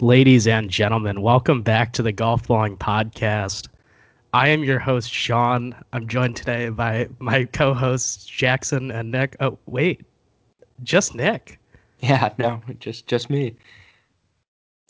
Ladies and gentlemen, welcome back to the Golf Balling Podcast. I am your host, Sean. I'm joined today by my co hosts, Jackson and Nick. Oh, wait, just Nick. Yeah, no, just just me.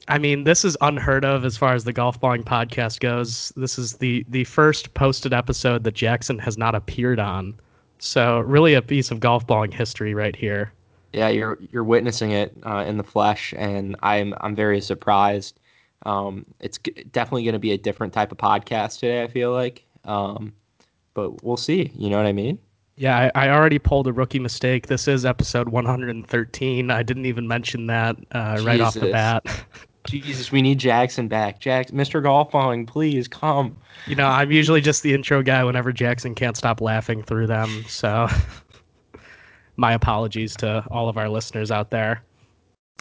I mean, this is unheard of as far as the Golf Balling Podcast goes. This is the, the first posted episode that Jackson has not appeared on. So, really, a piece of golf balling history right here. Yeah, you're you're witnessing it uh, in the flesh, and I'm I'm very surprised. Um, it's g- definitely going to be a different type of podcast today. I feel like, um, but we'll see. You know what I mean? Yeah, I, I already pulled a rookie mistake. This is episode 113. I didn't even mention that uh, right off the bat. Jesus, we need Jackson back. Jack, Mr. Golf Balling, please come. You know, I'm usually just the intro guy whenever Jackson can't stop laughing through them. So, my apologies to all of our listeners out there.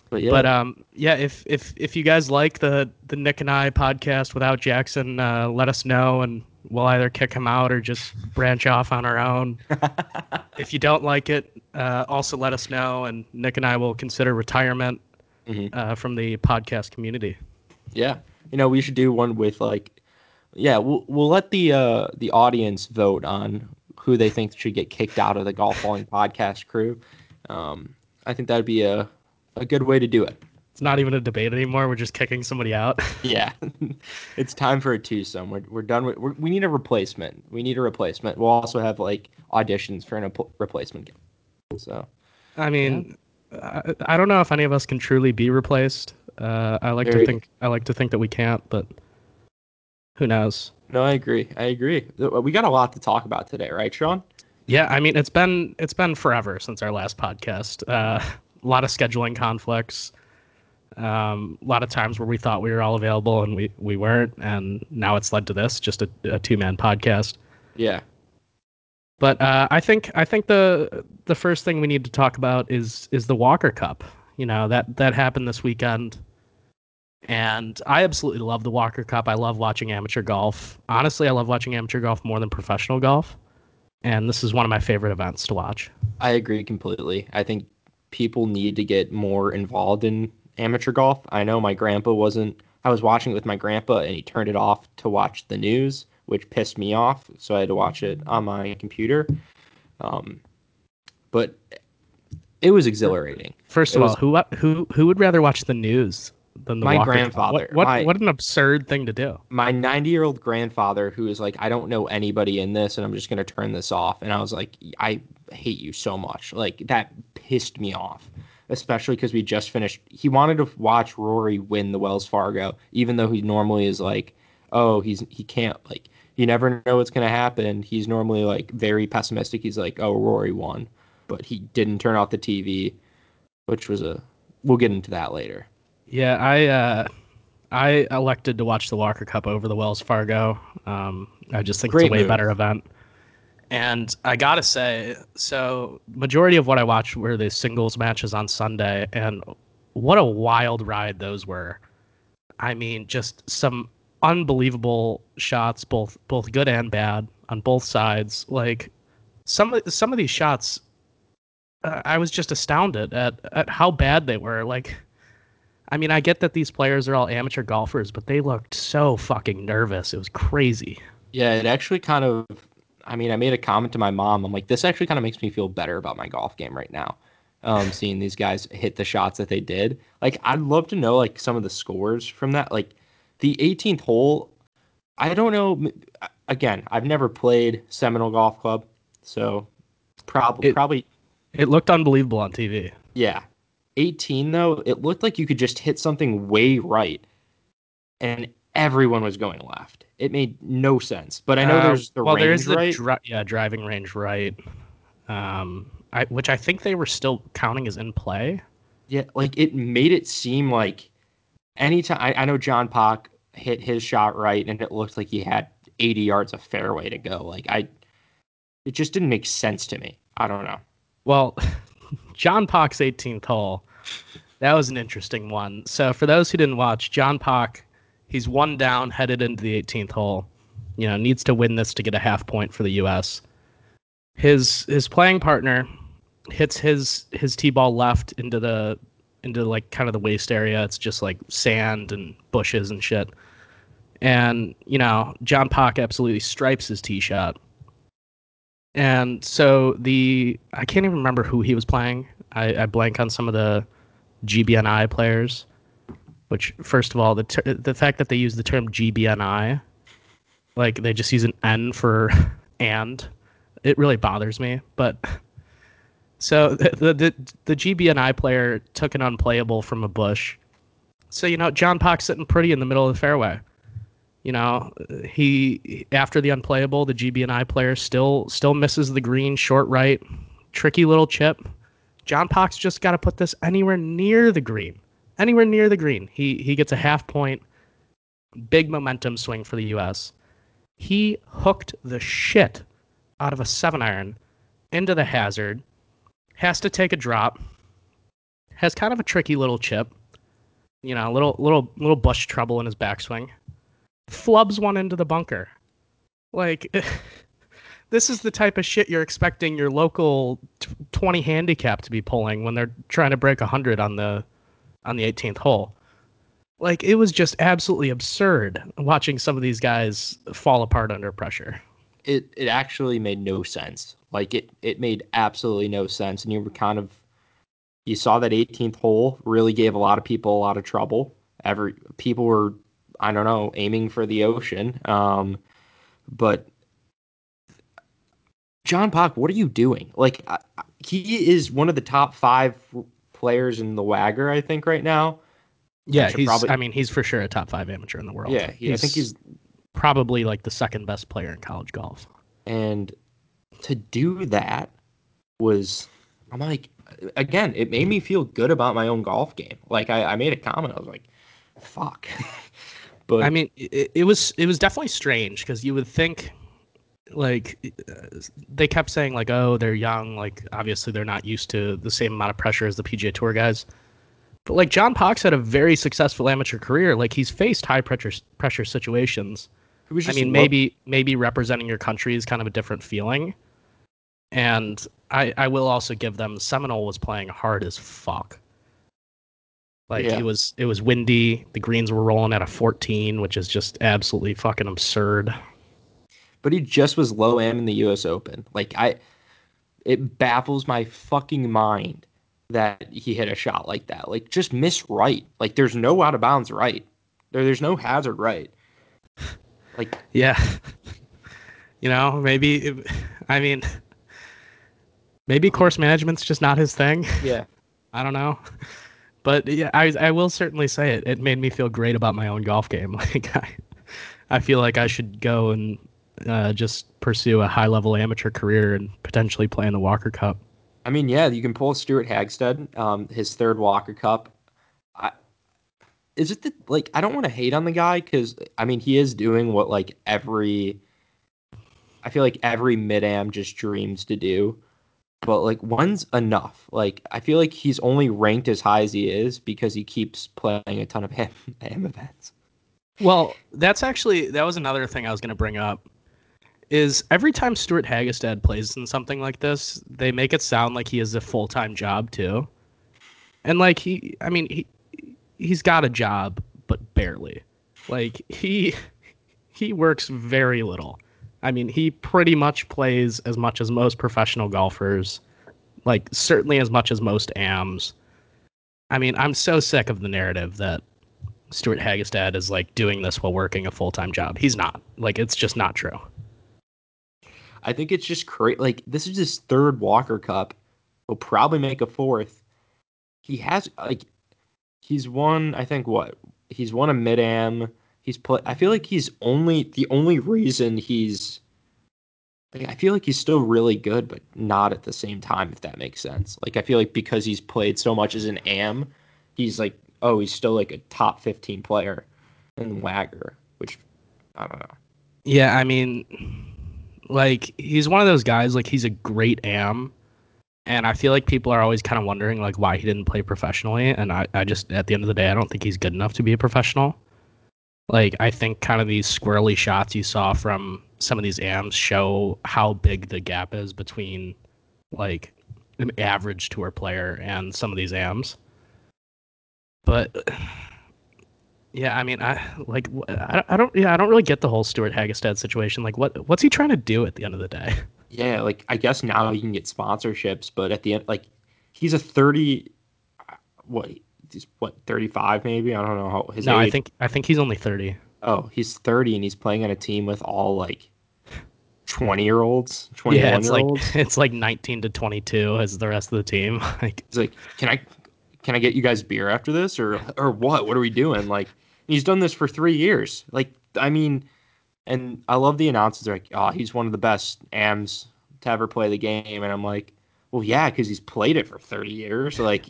But yeah, But um, yeah, if if if you guys like the the Nick and I podcast without Jackson, uh, let us know, and we'll either kick him out or just branch off on our own. if you don't like it, uh, also let us know, and Nick and I will consider retirement Mhm. uh, from the podcast community. yeah, you know, we should do one with like, yeah, we'll we'll let the uh the audience vote on who they think should get kicked out of the Golf Balling podcast crew. Um, I think that'd be a a good way to do it. It's not even a debate anymore. We're just kicking somebody out. Yeah, it's time for a twosome. We're, we're done with. We're, we need a replacement. We need a replacement. We'll also have like auditions for an replacement game. So I mean, I, I don't know if any of us can truly be replaced. Uh, I like to think I like to think that we can't, but who knows? No, I agree. I agree. We got a lot to talk about today, right, Sean? Yeah, I mean it's been it's been forever since our last podcast. Uh, a lot of scheduling conflicts. Um, a lot of times where we thought we were all available and we, we weren't, and now it's led to this, just a, a two man podcast. Yeah. But uh, I think I think the the first thing we need to talk about is is the Walker Cup. You know that that happened this weekend, and I absolutely love the Walker Cup. I love watching amateur golf. Honestly, I love watching amateur golf more than professional golf, and this is one of my favorite events to watch. I agree completely. I think people need to get more involved in amateur golf. I know my grandpa wasn't. I was watching it with my grandpa, and he turned it off to watch the news, which pissed me off. So I had to watch it on my computer. Um, but it was exhilarating. First of was- all, who who who would rather watch the news than the My Walker grandfather. What what, My- what an absurd thing to do. My 90 year old grandfather, who is like, I don't know anybody in this, and I'm just gonna turn this off. And I was like, I hate you so much. Like that pissed me off. especially because we just finished. He wanted to watch Rory win the Wells Fargo, even though he normally is like, oh, he's he can't like you never know what's gonna happen. He's normally like very pessimistic. He's like, oh, Rory won, but he didn't turn off the TV, which was a. We'll get into that later. Yeah, I uh, I elected to watch the Walker Cup over the Wells Fargo. Um, I just think Great it's a way move. better event. And I gotta say, so majority of what I watched were the singles matches on Sunday, and what a wild ride those were. I mean, just some unbelievable shots, both both good and bad on both sides. Like some of some of these shots, uh, I was just astounded at at how bad they were. Like. I mean, I get that these players are all amateur golfers, but they looked so fucking nervous. It was crazy. Yeah, it actually kind of. I mean, I made a comment to my mom. I'm like, this actually kind of makes me feel better about my golf game right now. Um, seeing these guys hit the shots that they did. Like, I'd love to know like some of the scores from that. Like, the 18th hole. I don't know. Again, I've never played Seminole Golf Club, so probably It- probably It looked unbelievable on TV. yeah. 18 though, it looked like you could just hit something way right, and everyone was going left. It made no sense. But I know Uh, there's the well, there is the right. dri- yeah driving range right, um, I, which I think they were still counting as in play. Yeah, like it made it seem like anytime I, I know John Pak hit his shot right and it looked like he had 80 yards of fairway to go. Like I it just didn't make sense to me. I don't know. Well, John Pak's 18th hole, that was an interesting one. So for those who didn't watch, John Pak, he's one down headed into the 18th hole. You know, needs to win this to get a half point for the U.S. His his playing partner hits his his tee ball left into the into like kind of the waste area. It's just like sand and bushes and shit. And you know, John Pak absolutely stripes his tee shot. And so the I can't even remember who he was playing. I, I blank on some of the GBNI players. Which, first of all, the ter- the fact that they use the term GBNI, like they just use an N for and, it really bothers me. But so the the the GBNI player took an unplayable from a bush. So you know, John Pak sitting pretty in the middle of the fairway. You know, he after the unplayable, the GBNI player still still misses the green short right, tricky little chip. John Pak's just got to put this anywhere near the green, anywhere near the green. He he gets a half point, big momentum swing for the U.S. He hooked the shit out of a seven iron into the hazard has to take a drop, has kind of a tricky little chip, you know, little little little bush trouble in his backswing, flubs one into the bunker. Like this is the type of shit you're expecting your local t- 20 handicap to be pulling when they're trying to break 100 on the on the 18th hole. Like it was just absolutely absurd watching some of these guys fall apart under pressure. It it actually made no sense. Like it it made absolutely no sense, and you were kind of you saw that 18th hole really gave a lot of people a lot of trouble. Every people were I don't know aiming for the ocean, um, but John Pak, what are you doing? Like I, he is one of the top five players in the WAGR, I think, right now. Yeah, he's. Probably, I mean, he's for sure a top five amateur in the world. Yeah, he, I think he's probably like the second best player in college golf. And to do that was I'm like again, it made me feel good about my own golf game. Like I, I made a comment, I was like, fuck. but I mean, it, it was it was definitely strange because you would think like uh, they kept saying like oh they're young like obviously they're not used to the same amount of pressure as the PGA Tour guys but like John Pak's had a very successful amateur career like he's faced high pressure pressure situations I mean maybe maybe representing your country is kind of a different feeling and I, I will also give them Seminole was playing hard as fuck. Like yeah. it was it was windy. The greens were rolling at a 14, which is just absolutely fucking absurd. But he just was low am in the US Open. Like I it baffles my fucking mind that he hit a shot like that. Like just miss right. Like there's no out of bounds right. There there's no hazard right. Like yeah. you know, maybe it, I mean Maybe course management's just not his thing. Yeah. I don't know. But yeah, I I will certainly say it. It made me feel great about my own golf game. Like I, I feel like I should go and uh, just pursue a high level amateur career and potentially play in the Walker Cup. I mean, yeah, you can pull Stuart Hagestad, um, his third Walker Cup. I, is it the like? I don't want to hate on the guy because I mean he is doing what like every. I feel like every mid am just dreams to do but like one's enough. Like I feel like he's only ranked as high as he is because he keeps playing a ton of ham, ham events. Well, that's actually that was another thing I was going to bring up. Is every time Stuart Hagestad plays in something like this, they make it sound like he has a full time job too, and like he, I mean he, he's got a job but barely. Like he, he works very little. I mean, he pretty much plays as much as most professional golfers, like certainly as much as most AMs. I mean, I'm so sick of the narrative that Stuart Hagestad is like doing this while working a full time job. He's not. Like, it's just not true. I think it's just crazy. Like, this is his third Walker Cup. He'll probably make a fourth. He has like, he's won. I think what he's won a mid am he's put. I feel like he's only the only reason he's. Like, I feel like he's still really good, but not at the same time. If that makes sense. Like I feel like because he's played so much as an am, he's like oh he's still like a top fifteen player in WAGR, which I don't know. Yeah, I mean, like he's one of those guys. Like he's a great am, and I feel like people are always kind of wondering like why he didn't play professionally. And I, I just at the end of the day, I don't think he's good enough to be a professional. Like I think kind of these squirrely shots you saw from some of these AMs show how big the gap is between like an average tour player and some of these AMs. but yeah, I mean, I like I, I don't yeah I don't really get the whole Stuart Hagestad situation. Like, what what's he trying to do at the end of the day? Yeah, like I guess now he can get sponsorships, but at the end, like he's a thirty, uh, what he's what thirty five maybe I don't know how his no, age. I think I think he's only thirty. oh he's thirty and he's playing on a team with all like twenty year olds, twenty Yeah, one it's year like olds. it's like nineteen to twenty two as the rest of the team. Like, He's like, can I can I get you guys beer after this or or what? What are we doing? Like he's done this for three years. Like I mean, and I love the announcers. They're like, oh, he's one of the best AMs to ever play the game, and I'm like, well, yeah, because he's played it for thirty years. Like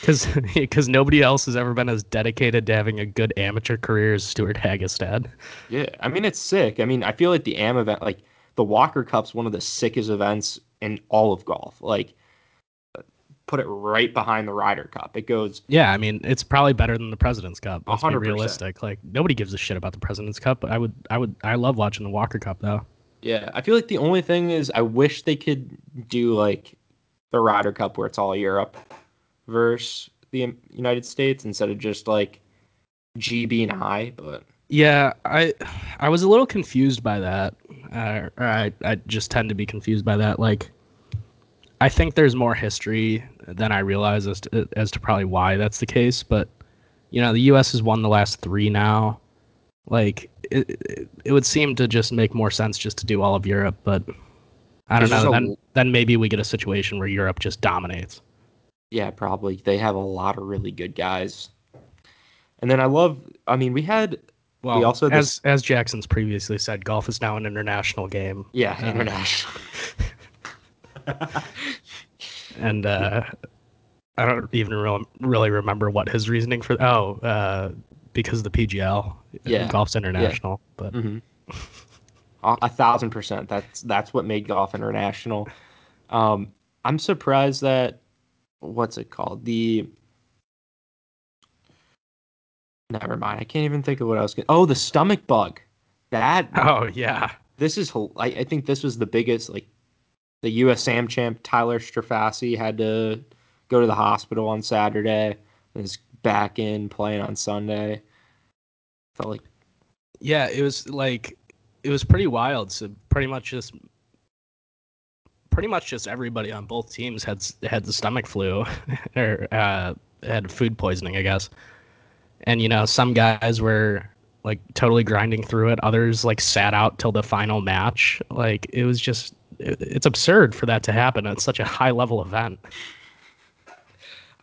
because because nobody else has ever been as dedicated to having a good amateur career as Stuart Hagestad. Yeah, I mean it's sick. I mean, I feel like the AM event, like the Walker Cup's one of the sickest events in all of golf. Like, put it right behind the Ryder Cup. It goes Yeah, I mean, it's probably better than the President's Cup. Let's 100%. realistic. Like nobody gives a shit about the President's Cup. But I would, I would, I love watching the Walker Cup though. Yeah, I feel like the only thing is I wish they could do like the Ryder Cup where it's all Europe versus the United States instead of just like GB and I. But Yeah, I, I was a little confused by that. Uh, I, I just tend to be confused by that. Like, I think there's more history than I realize as to, as to probably why that's the case. But you know, the U.S. has won the last three now. Like, it, it, it would seem to just make more sense just to do all of Europe. But I don't There's know. just a Then, then maybe we get a situation where Europe just dominates. yeah, probably they have a lot of really good guys. And then I love. I mean, we had Well, We also as as Jackson's previously said, golf is now an international game, yeah Uh, international. and uh, I don't even re- really remember what his reasoning for. Oh, uh, because of the PGL, Yeah, golf's international. But hmm A, a thousand percent. That's that's what made golf international. Um, I'm surprised that what's it called? The never mind. I can't even think of what I was going. Oh, the stomach bug. That oh yeah, this is. I, I think this was the biggest. Like the U.S. Sam champ Tyler Strafaci had to go to the hospital on Saturday. and Is back in playing on Sunday. Felt like yeah, it was like it was pretty wild. So pretty much just pretty much just everybody on both teams had had the stomach flu or uh, had food poisoning, I guess. And you know, some guys were like totally grinding through it. Others like sat out till the final match. Like it was just it's absurd for that to happen at such a high level event.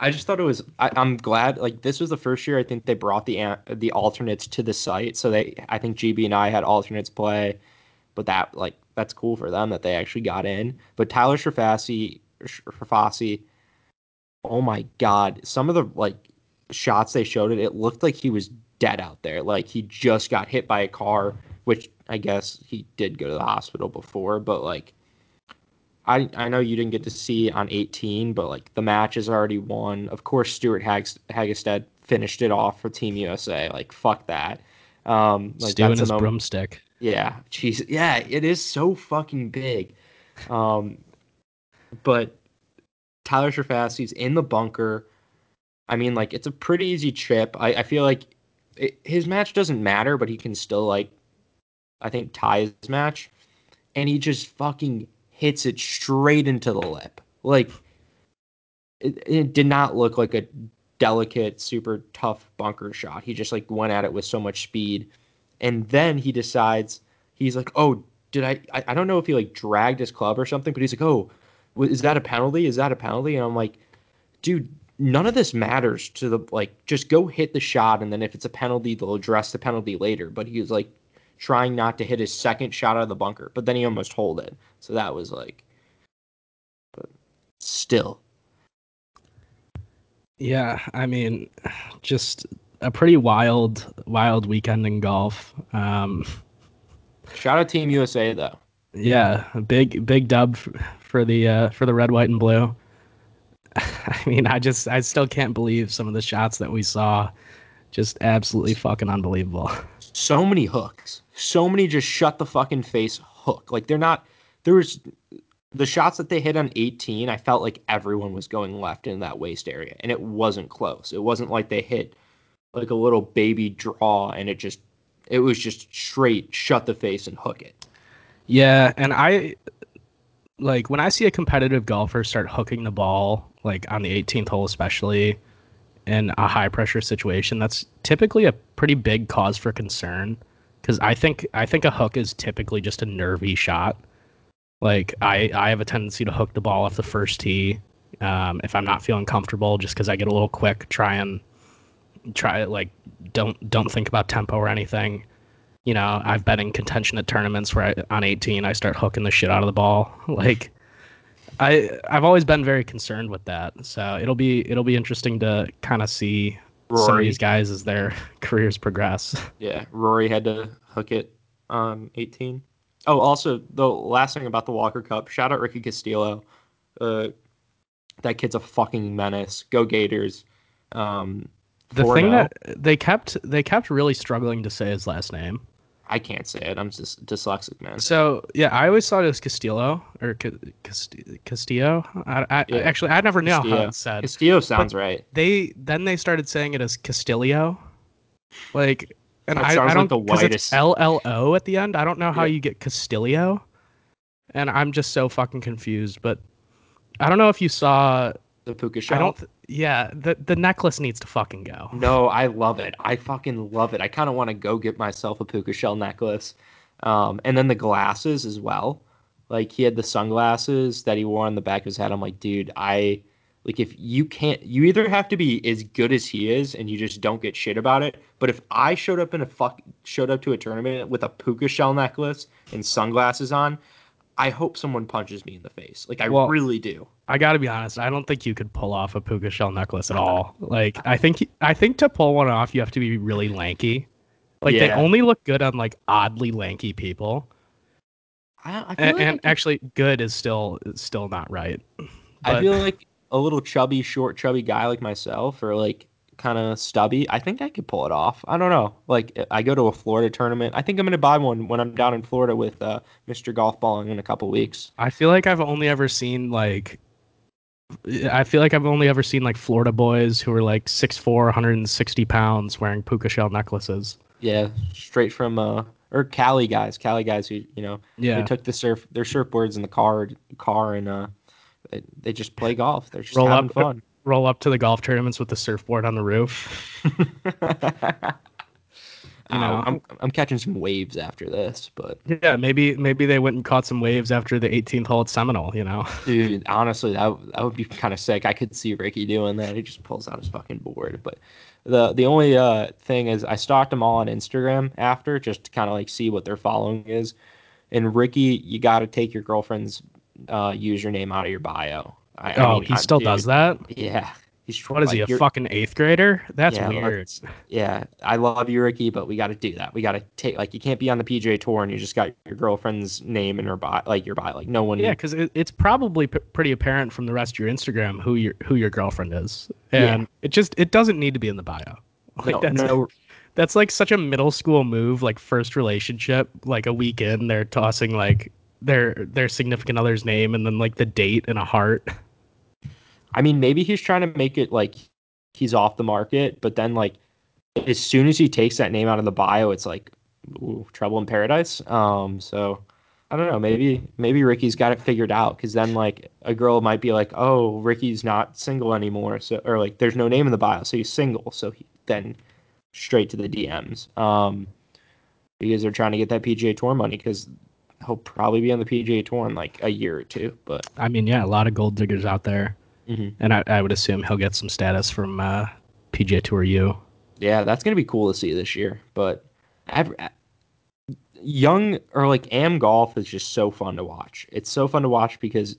I just thought it was. I, I'm glad. Like this was the first year I think they brought the the alternates to the site. So they, I think GB and I had alternates play, but that like that's cool for them that they actually got in. But Tyler Strafaci, Strafaci, oh my god, some of the like shots they showed it, it looked like he was dead out there. Like he just got hit by a car, which I guess he did go to the hospital before, but like. I, I know you didn't get to see on 18, but like the match is already won. Of course, Stuart Hag- Hagestad finished it off for Team USA. Like fuck that. Um, like that's his moment- broomstick. Yeah, jeez, yeah, it is so fucking big. Um, but Tyler Strafaci's in the bunker. I mean, like it's a pretty easy chip. I, I feel like it, his match doesn't matter, but he can still like, I think tie his match, and he just fucking hits it straight into the lip. Like it, it did not look like a delicate, super tough bunker shot. He just like went at it with so much speed, and then he decides he's like, oh, did I? I, I don't know if he like dragged his club or something, but he's like, oh, is that a penalty? Is that a penalty? And I'm like, dude, none of this matters to the like. Just go hit the shot, and then if it's a penalty, they'll address the penalty later. But he was like trying not to hit his second shot out of the bunker, but then he almost holed it. So that was like, but still, Yeah, I mean, just a pretty wild, wild weekend in golf. Um, shout out Team USA though. yeah, a big, big dub for the uh, for the red, white, and blue. I mean, I just, I still can't believe some of the shots that we saw. Just absolutely fucking unbelievable. so many hooks, so many just shut the fucking face hook. Like they're not. There was the shots that they hit on 18, I felt like everyone was going left in that waist area, and it wasn't close. It wasn't like they hit like a little baby draw, and it just it was just straight shut the face and hook it. Yeah, and I like when I see a competitive golfer start hooking the ball like on the 18th hole especially in a high pressure situation, that's typically a pretty big cause for concern cuz I think I think a hook is typically just a nervy shot. Like I I have a tendency to hook the ball off the first tee um, if I'm not feeling comfortable just cuz I get a little quick, try and try like don't don't think about tempo or anything you know, I've been in contention at tournaments where I, on 18 I start hooking the shit out of the ball. Like I I've always been very concerned with that. So it'll be it'll be interesting to kind of see Rory. some of these guys as their careers progress. Yeah, Rory had to hook it on 18. Oh, also the last thing about the Walker Cup, shout out Ricky Castillo. Uh, that kid's a fucking menace. Go Gators. Um, the thing that they kept they kept really struggling to say his last name. I can't say it. I'm just dyslexic, man. So yeah, I always thought it was Castillo or Castillo. I, I yeah. actually I never knew Castillo. how it said. Castillo sounds but right. They then they started saying it as Castillo, like, and I, I, don't because like it's L L O at the end. I don't know how yeah. you get Castillo, and I'm just so fucking confused. But I don't know if you saw the puka shell. I don't. Th- yeah, the the necklace needs to fucking go. No, I love it. I fucking love it. I kind of want to go get myself a puka shell necklace, um, and then the glasses as well. Like he had the sunglasses that he wore on the back of his head. I'm like, dude, I like if you can't, you either have to be as good as he is, and you just don't get shit about it. But if I showed up in a fuck, showed up to a tournament with a puka shell necklace and sunglasses on, I hope someone punches me in the face. Like I well, really do. I got to be honest. I don't think you could pull off a puka shell necklace at all. Like I think I think to pull one off, you have to be really lanky. Like yeah. they only look good on like oddly lanky people. I, I and, like and actually, good is still is still not right. But... I feel like a little chubby, short, chubby guy like myself, or like kind of stubby. I think I could pull it off. I don't know. Like I go to a Florida tournament. I think I'm gonna buy one when I'm down in Florida with uh, Mr. Golf Balling in a couple weeks. I feel like I've only ever seen like. I feel like I've only ever seen like Florida boys who are like 6'4", 160 pounds wearing puka shell necklaces. Yeah, straight from uh or Cali guys, Cali guys who you know yeah they took the surf their surfboards in the car car and uh they, they just play golf. They're just Roll having up, fun roll up to the golf tournaments with the surfboard on the roof. you know, I'm I'm catching some waves after this, but yeah, maybe maybe they went and caught some waves after the 18th hole at Seminole. You know, dude, honestly, that that would be kind of sick. I could see Ricky doing that. He just pulls out his fucking board. But the the only uh thing is, I stalked them all on Instagram after just to kind of like see what their following is. And Ricky, you got to take your girlfriend's uh, username out of your bio. I, oh, I mean, he still dude, does that? Yeah. He's what is like, he a fucking eighth grader? That's yeah, weird. yeah, I love you, Ricky, but we got to do that. We got to take like you can't be on the PGA Tour and you just got your girlfriend's name in her bio, like your bio, like no one. Yeah, because it, it's probably p- pretty apparent from the rest of your Instagram who your who your girlfriend is, and yeah. it just it doesn't need to be in the bio. Like no, that's, no. that's like such a middle school move, like first relationship, like a week in, they're tossing like their their significant other's name and then like the date and a heart. I mean, maybe he's trying to make it like he's off the market, but then like as soon as he takes that name out of the bio, it's like ooh, trouble in paradise. Um, so I don't know. Maybe maybe Ricky's got it figured out because then like a girl might be like, oh, Ricky's not single anymore, so or like there's no name in the bio, so he's single. So he then straight to the DMs. Um, because they're trying to get that PGA Tour money because he'll probably be on the PGA Tour in like a year or two. But I mean, yeah, a lot of gold diggers out there. Mm-hmm. And I, I, would assume he'll get some status from uh, PGA Tour U. Yeah, that's gonna be cool to see this year. But I've, young or like am golf is just so fun to watch. It's so fun to watch because,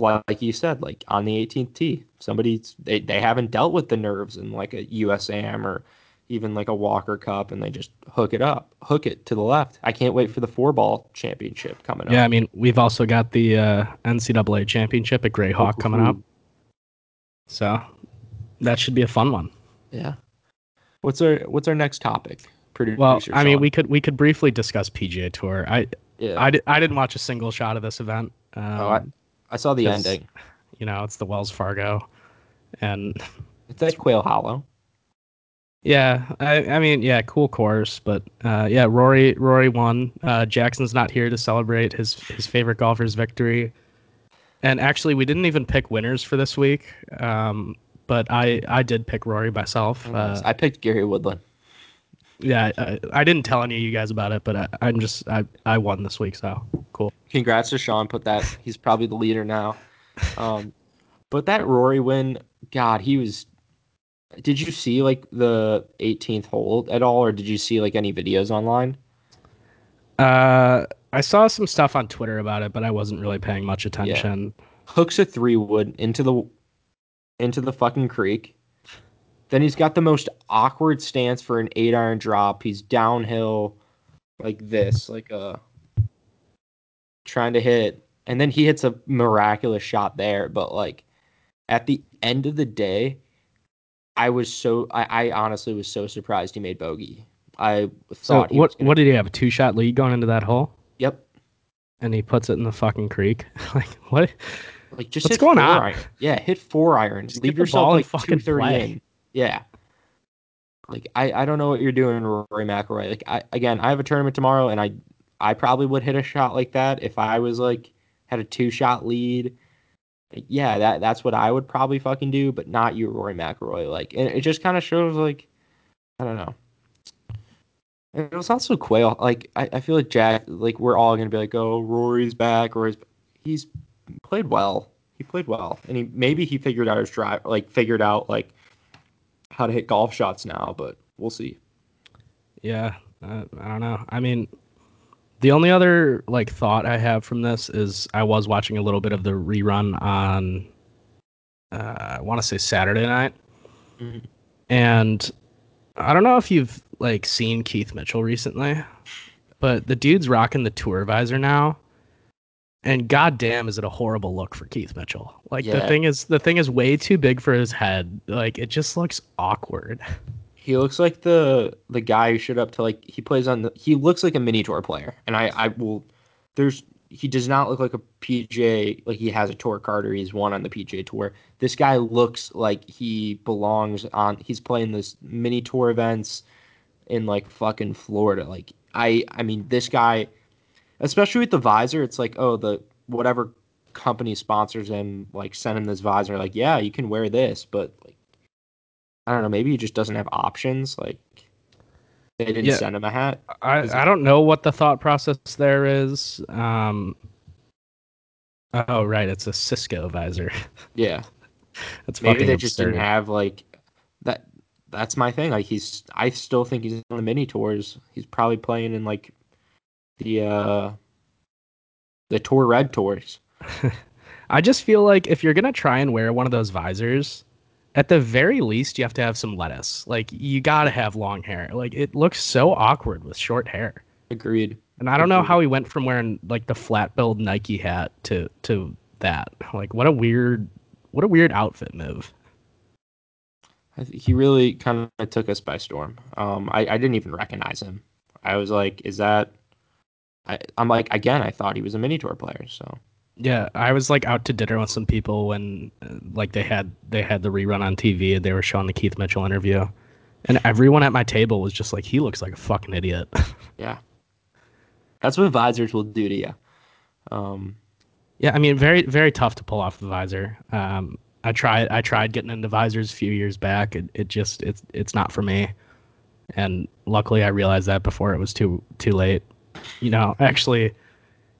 like you said, like on the 18th tee, somebody they, they haven't dealt with the nerves in like a USAM or even like a Walker Cup, and they just hook it up, hook it to the left. I can't wait for the four ball championship coming up. Yeah, I mean, we've also got the uh, NCAA championship at Grayhawk coming up, so that should be a fun one. Yeah. What's our What's our next topic? Producer well, I mean, we could we could briefly discuss PGA Tour. I yeah. I, I didn't watch a single shot of this event. Um, oh, I, I saw the ending. you know, it's the Wells Fargo, and It's at Quail Hollow. Yeah, I, I mean, yeah, cool course, but uh, yeah, Rory Rory won. Uh, Jackson's not here to celebrate his his favorite golfer's victory, and actually, we didn't even pick winners for this week. Um, but I I did pick Rory myself. Uh, I picked Gary Woodland. yeah, I, I didn't tell any of you guys about it, but I, I'm just I I won this week, so cool. Congrats to Sean. Put that. He's probably the leader now. Um, but that Rory win, God, he was. Did you see like the 18th hole at all, or did you see like any videos online? Uh, I saw some stuff on Twitter about it, but I wasn't really paying much attention. Hooks a three wood into the into the fucking creek. Then he's got the most awkward stance for an eight iron drop. He's downhill like this, like a trying to hit, and then he hits a miraculous shot there. But like at the end of the day, I was so I, I honestly was so surprised he made bogey. I So thought he what what did he have? A two shot lead going into that hole, Yep. and he puts it in the fucking creek. like what? Like just What's hit going four on? Iron. Yeah, hit four irons. Just Leave yourself like fucking two thirty in. Yeah. Like I, I don't know what you're doing, Rory McIlroy. Like I again, I have a tournament tomorrow, and I I probably would hit a shot like that if I was like had a two shot lead. Yeah, that that's what I would probably fucking do, but not you, Rory McIlroy. Like, and it just kind of shows like I don't know. And It was also Quail. Like I, I feel like Jack. Like we're all gonna be like, oh, Rory's back, Rory's. He's played well. He played well, and he maybe he figured out his drive, like figured out like how to hit golf shots now. But we'll see. Yeah, uh, I don't know. I mean, the only other like thought I have from this is I was watching a little bit of the rerun on, uh, I want to say Saturday night, Mhm. and I don't know if you've like seen Keith Mitchell recently, but the dude's rocking the tour visor now. And goddamn, is it a horrible look for Keith Mitchell? Like the thing is, the thing is way too big for his head. Like it just looks awkward. He looks like the the guy who showed up to like he plays on the he looks like a mini tour player, and I I will there's he does not look like a PJ like he has a tour card or he's won on the PJ tour. This guy looks like he belongs on. He's playing this mini tour events in like fucking Florida. Like I I mean this guy, especially with the visor, it's like oh the whatever company sponsors him like send him this visor. Like yeah you can wear this, but like I don't know. Maybe he just doesn't have options. Like they didn't Yeah. send him a hat. I, I don't know what the thought process there is. Um, oh, right. It's a Cisco visor. Yeah, That's maybe they just didn't have like that. That's my thing. Like he's, I still think he's on the mini tours. He's probably playing in like the uh the tour red tours. I just feel like if you're gonna try and wear one of those visors, at the very least, you have to have some lettuce. Like you gotta have long hair. Like it looks so awkward with short hair. Agreed. And I don't know how he went from wearing like the flat billed Nike hat to to that. Like what a weird, what a weird outfit move. I th- he really kind of took us by storm. Um, I, I didn't even recognize him. I was like, is that? I, I'm like, again, I thought he was a mini tour player. So Yeah, I was like out to dinner with some people when uh, like they had they had the rerun on TV and they were showing the Keith Mitchell interview. And everyone at my table was just like he looks like a fucking idiot. yeah, that's what visors will do to you. Um, yeah, I mean very very tough to pull off the visor. Um I tried I tried getting into visors a few years back. It it just it's it's not for me. And luckily I realized that before it was too too late. You know, actually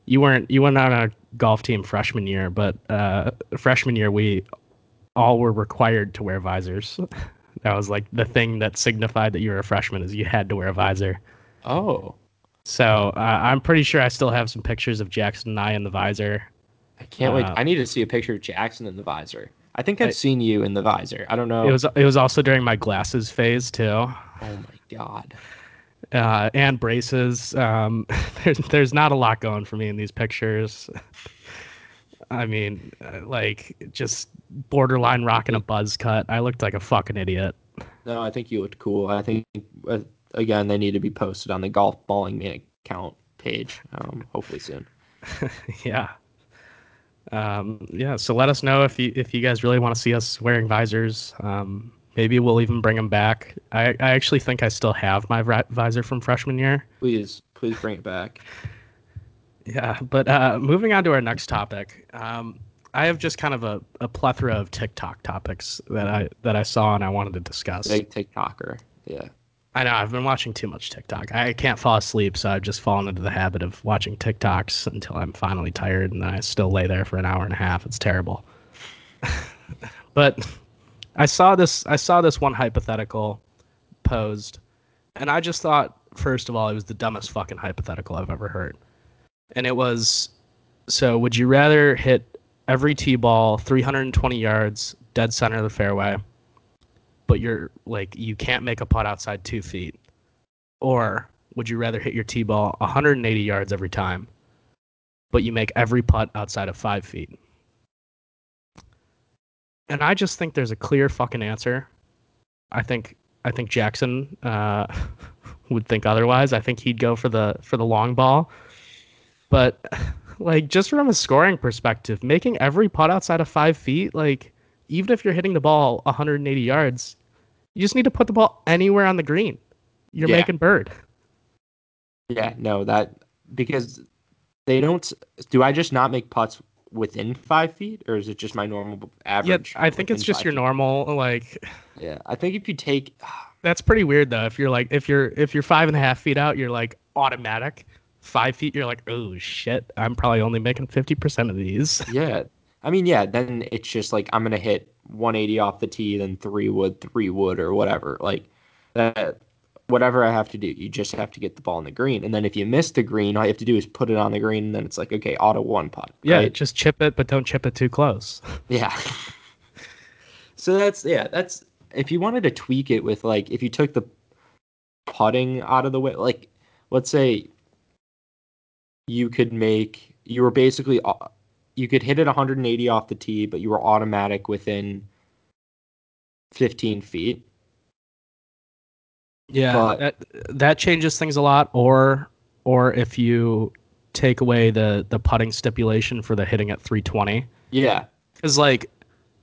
you weren't you weren't on a golf team freshman year, but uh freshman year we all were required to wear visors. That was like the thing that signified that you were a freshman is you had to wear a visor. oh, So uh, I'm pretty sure I still have some pictures of Jackson and I in the visor. I can't wait. Uh, I need to see a picture of Jackson in the visor. I think I've I- seen you in the visor. I don't know. It was it was also during my glasses phase too, oh my god. Uh, and braces. Um, there's there's not a lot going for me in these pictures. I mean, uh, like just borderline rocking a buzz cut. I looked like a fucking idiot. No, I think you looked cool. I think uh, again they need to be posted on the golf balling man account page. Um, hopefully soon. yeah. Um, yeah, so let us know if you if you guys really want to see us wearing visors. Um, maybe we'll even bring him back. I, I actually think I still have my visor from freshman year. Please, please bring it back. Yeah, but uh, moving on to our next topic, um, I have just kind of a, a plethora of TikTok topics that I that I saw and I wanted to discuss. Big TikToker. Yeah. I know I've been watching too much TikTok. I can't fall asleep, so I've just fallen into the habit of watching TikToks until I'm finally tired, and then I still lay there for an hour and a half. It's terrible. but I saw this. I saw this one hypothetical posed, and I just thought, first of all, it was the dumbest fucking hypothetical I've ever heard. And it was, so would you rather hit every tee ball 320 yards, dead center of the fairway? but you're like you can't make a putt outside two feet, or would you rather hit your tee ball 180 yards every time, but you make every putt outside of five feet? And I just think there's a clear fucking answer. I think I think Jackson uh, would think otherwise. I think he'd go for the for the long ball, but like just from a scoring perspective, making every putt outside of five feet, like even if you're hitting the ball 180 yards, you just need to put the ball anywhere on the green. You're Yeah. making bird. Yeah, no, that because they don't. Do I just not make putts within five feet, or is it just my normal average? Yeah? I think it's just your feet? normal. Like Yeah, I think if you take, that's pretty weird though. If you're like if you're if you're five and a half feet out, you're like automatic. Five feet, you're like, oh shit, I'm probably only making fifty percent of these. yeah, I mean, yeah, then it's just like I'm gonna hit 180 off the tee, then three wood, three wood, or whatever. Like that, whatever I have to do, you just have to get the ball in the green, and then if you miss the green, all you have to do is put it on the green, and then it's like okay, auto one putt. yeah, right? just chip it, but don't chip it too close. Yeah. so that's yeah, that's if you wanted to tweak it with like if you took the putting out of the way, like let's say you could make you were basically you could hit it 180 off the tee, but you were automatic within 15 feet. Yeah, But- that that changes things a lot. Or or if you take away the the putting stipulation for the hitting at 320, Yeah. because like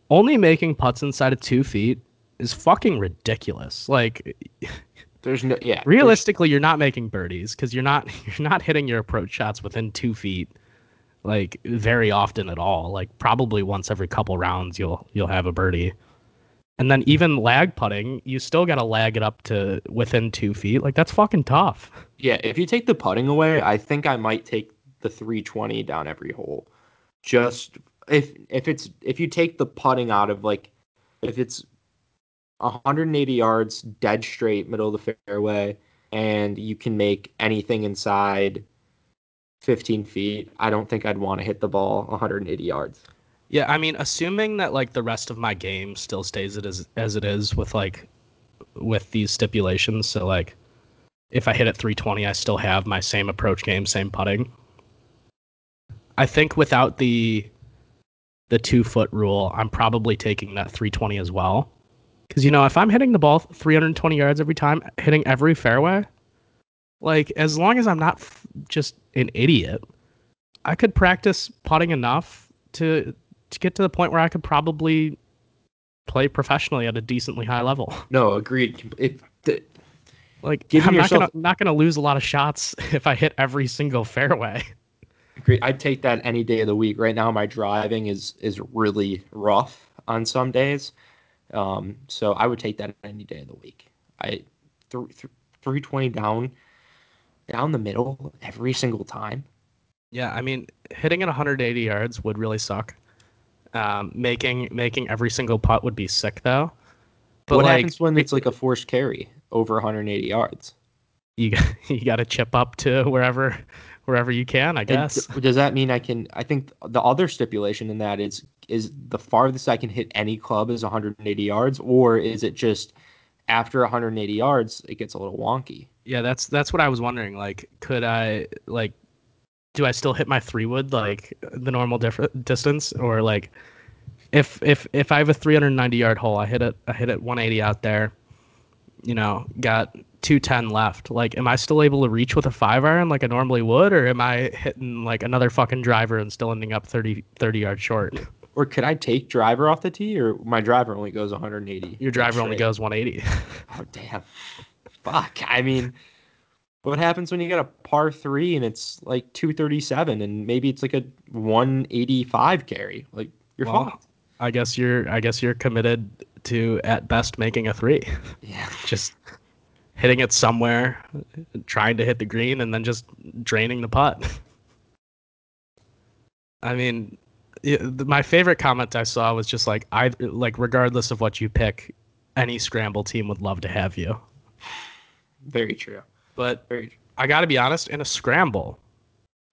only making putts inside of two feet is fucking ridiculous. Like There's no yeah. realistically, you're not making birdies because you're not you're not hitting your approach shots within two feet like very often at all. Like probably once every couple rounds you'll you'll have a birdie. And then even lag putting, you still gotta lag it up to within two feet. Like that's fucking tough. Yeah, if you take the putting away, I think I might take the 320 down every hole. Just if if it's if you take the putting out of like if it's 180 yards dead straight middle of the fairway and you can make anything inside 15 feet, I don't think I'd want to hit the ball 180 yards. Yeah, I mean, assuming that like the rest of my game still stays it as as it is with like with these stipulations. So like, if I hit at 320, I still have my same approach game, same putting. I think without the the two foot rule, I'm probably taking that 320 as well. Because you know, if I'm hitting the ball 320 yards every time, hitting every fairway, like as long as I'm not f- just an idiot, I could practice putting enough to to get to the point where I could probably play professionally at a decently high level. No, agreed. If the, Like I'm yourself- not gonna not gonna lose a lot of shots if I hit every single fairway. Agreed. I'd take that any day of the week. Right now, my driving is is really rough on some days, um, so I would take that any day of the week. I th- th- three twenty down, down the middle every single time. Yeah, I mean, hitting at 180 yards would really suck. Um, making making every single putt would be sick though. But what like, happens when it's like a forced carry over 180 yards? you got- you got to chip up to wherever wherever you can, I guess. d- does that mean I can? I think the other stipulation in that is is the farthest I can hit any club is 180 yards, or is it just after 180 yards it gets a little wonky? Yeah, that's that's what I was wondering. Like, could I like, do I still hit my three wood like the normal diff- distance, or like, if if if I have a 390 yard hole, I hit it I hit it 180 out there. you know, got 210 left. Like, am I still able to reach with a five iron like I normally would, or am I hitting like another fucking driver and still ending up 30, 30 yards short? Or could I take driver off the tee, or my driver only goes 180? Your driver only goes 180. Oh damn! Fuck. I mean, what happens when you get a par three and it's like 237, and maybe it's like a 185 carry? Like you're Well, fucked. I guess you're I guess you're committed to at best making a three. Yeah. Just hitting it somewhere, trying to hit the green, and then just draining the putt. I mean, my favorite comment I saw was just like I like regardless of what you pick, any scramble team would love to have you. Very true. But I got to be honest, in a scramble,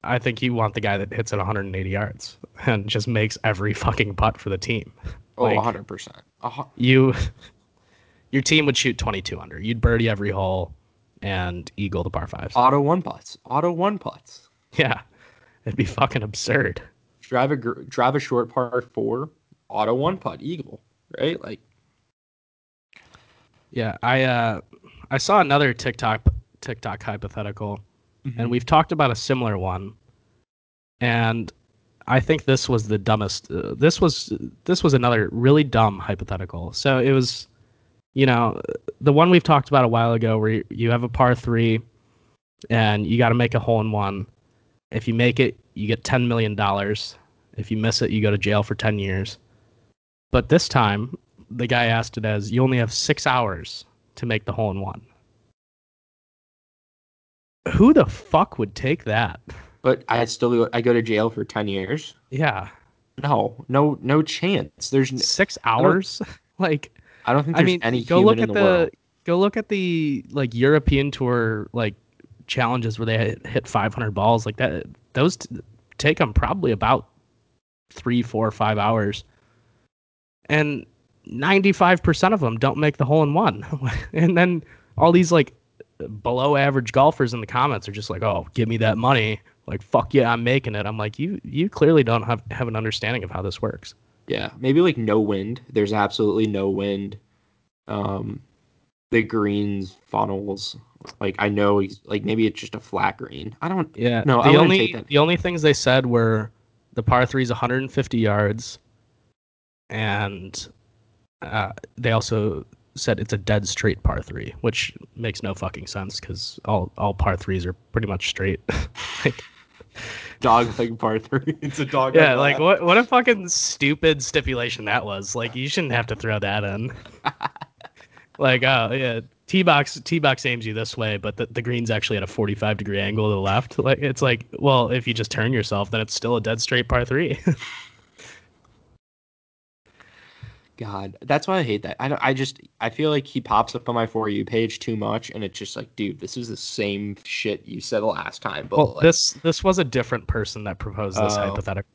I think you want the guy that hits it 180 yards and just makes every fucking putt for the team. Oh, Like- 100 percent. you your team would shoot 22 under. You'd birdie every hole and eagle the par fives. Auto one putts. Auto one putts. Yeah, it'd be fucking absurd. Drive a drive a short par four. Auto one putt. Eagle. Right. Like Yeah, I uh, I saw another TikTok TikTok hypothetical, Mm-hmm. and we've talked about a similar one, and I think this was the dumbest. Uh, this was this was another really dumb hypothetical. So it was, you know, the one we've talked about a while ago, where you, you have a par three, and you got to make a hole in one. If you make it, you get ten million dollars. If you miss it, you go to jail for ten years. But this time, the guy asked it as you only have six hours to make the hole in one. Who the fuck would take that? but I still go, I go to jail for 10 years. Yeah, No, no, no chance. There's, n- six hours. like, I don't think I there's mean, any go look at the, the, go look at the like European tour like challenges where they hit, hit 500 balls like that. Those t- take them probably about three, four, five hours, and 95% of them don't make the hole in one. and then all these like below average golfers in the comments are just like, "Oh, give me that money." Like, "Fuck yeah, I'm making it." I'm like, "You you clearly don't have have an understanding of how this works." Yeah, maybe like no wind. There's absolutely no wind. Um, the greens funnels. Like I know, he's like maybe it's just a flat green. I don't. Yeah. No, the only the only things they said were the par three is 150 yards, and uh, they also said it's a dead straight par three, which makes no fucking sense because all all par threes are pretty much straight. like, Dog leg par three. It's a dog. yeah, like what what a fucking stupid stipulation that was. Like you shouldn't have to throw that in. like oh yeah. T box T box aims you this way, but the, the green's actually at a 45 degree angle to the left. Like it's like, well, if you just turn yourself, then it's still a dead straight par three. God, that's why I hate that. I don't, I just I feel like he pops up on my for you page too much, and it's just like, dude, this is the same shit you said the last time. But well, like, this this was a different person that proposed this Oh. hypothetical.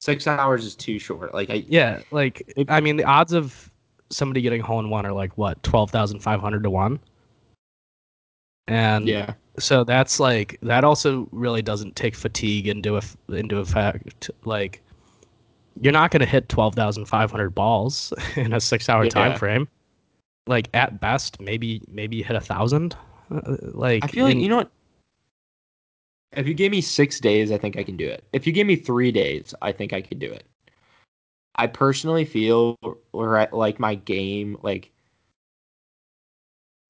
six hours is too short. Like I Yeah, like It- I mean, the odds of somebody getting hole in one are like what twelve thousand five hundred to one. And yeah so that's like that also really doesn't take fatigue into eff- into effect. Like you're not going to hit twelve thousand five hundred balls in a six hour Yeah. time frame. Like at best, maybe maybe hit a thousand. Uh, like I feel like you know what. If you give me six days, I think I can do it. If you give me three days, I think I could do it. I personally feel like my game, like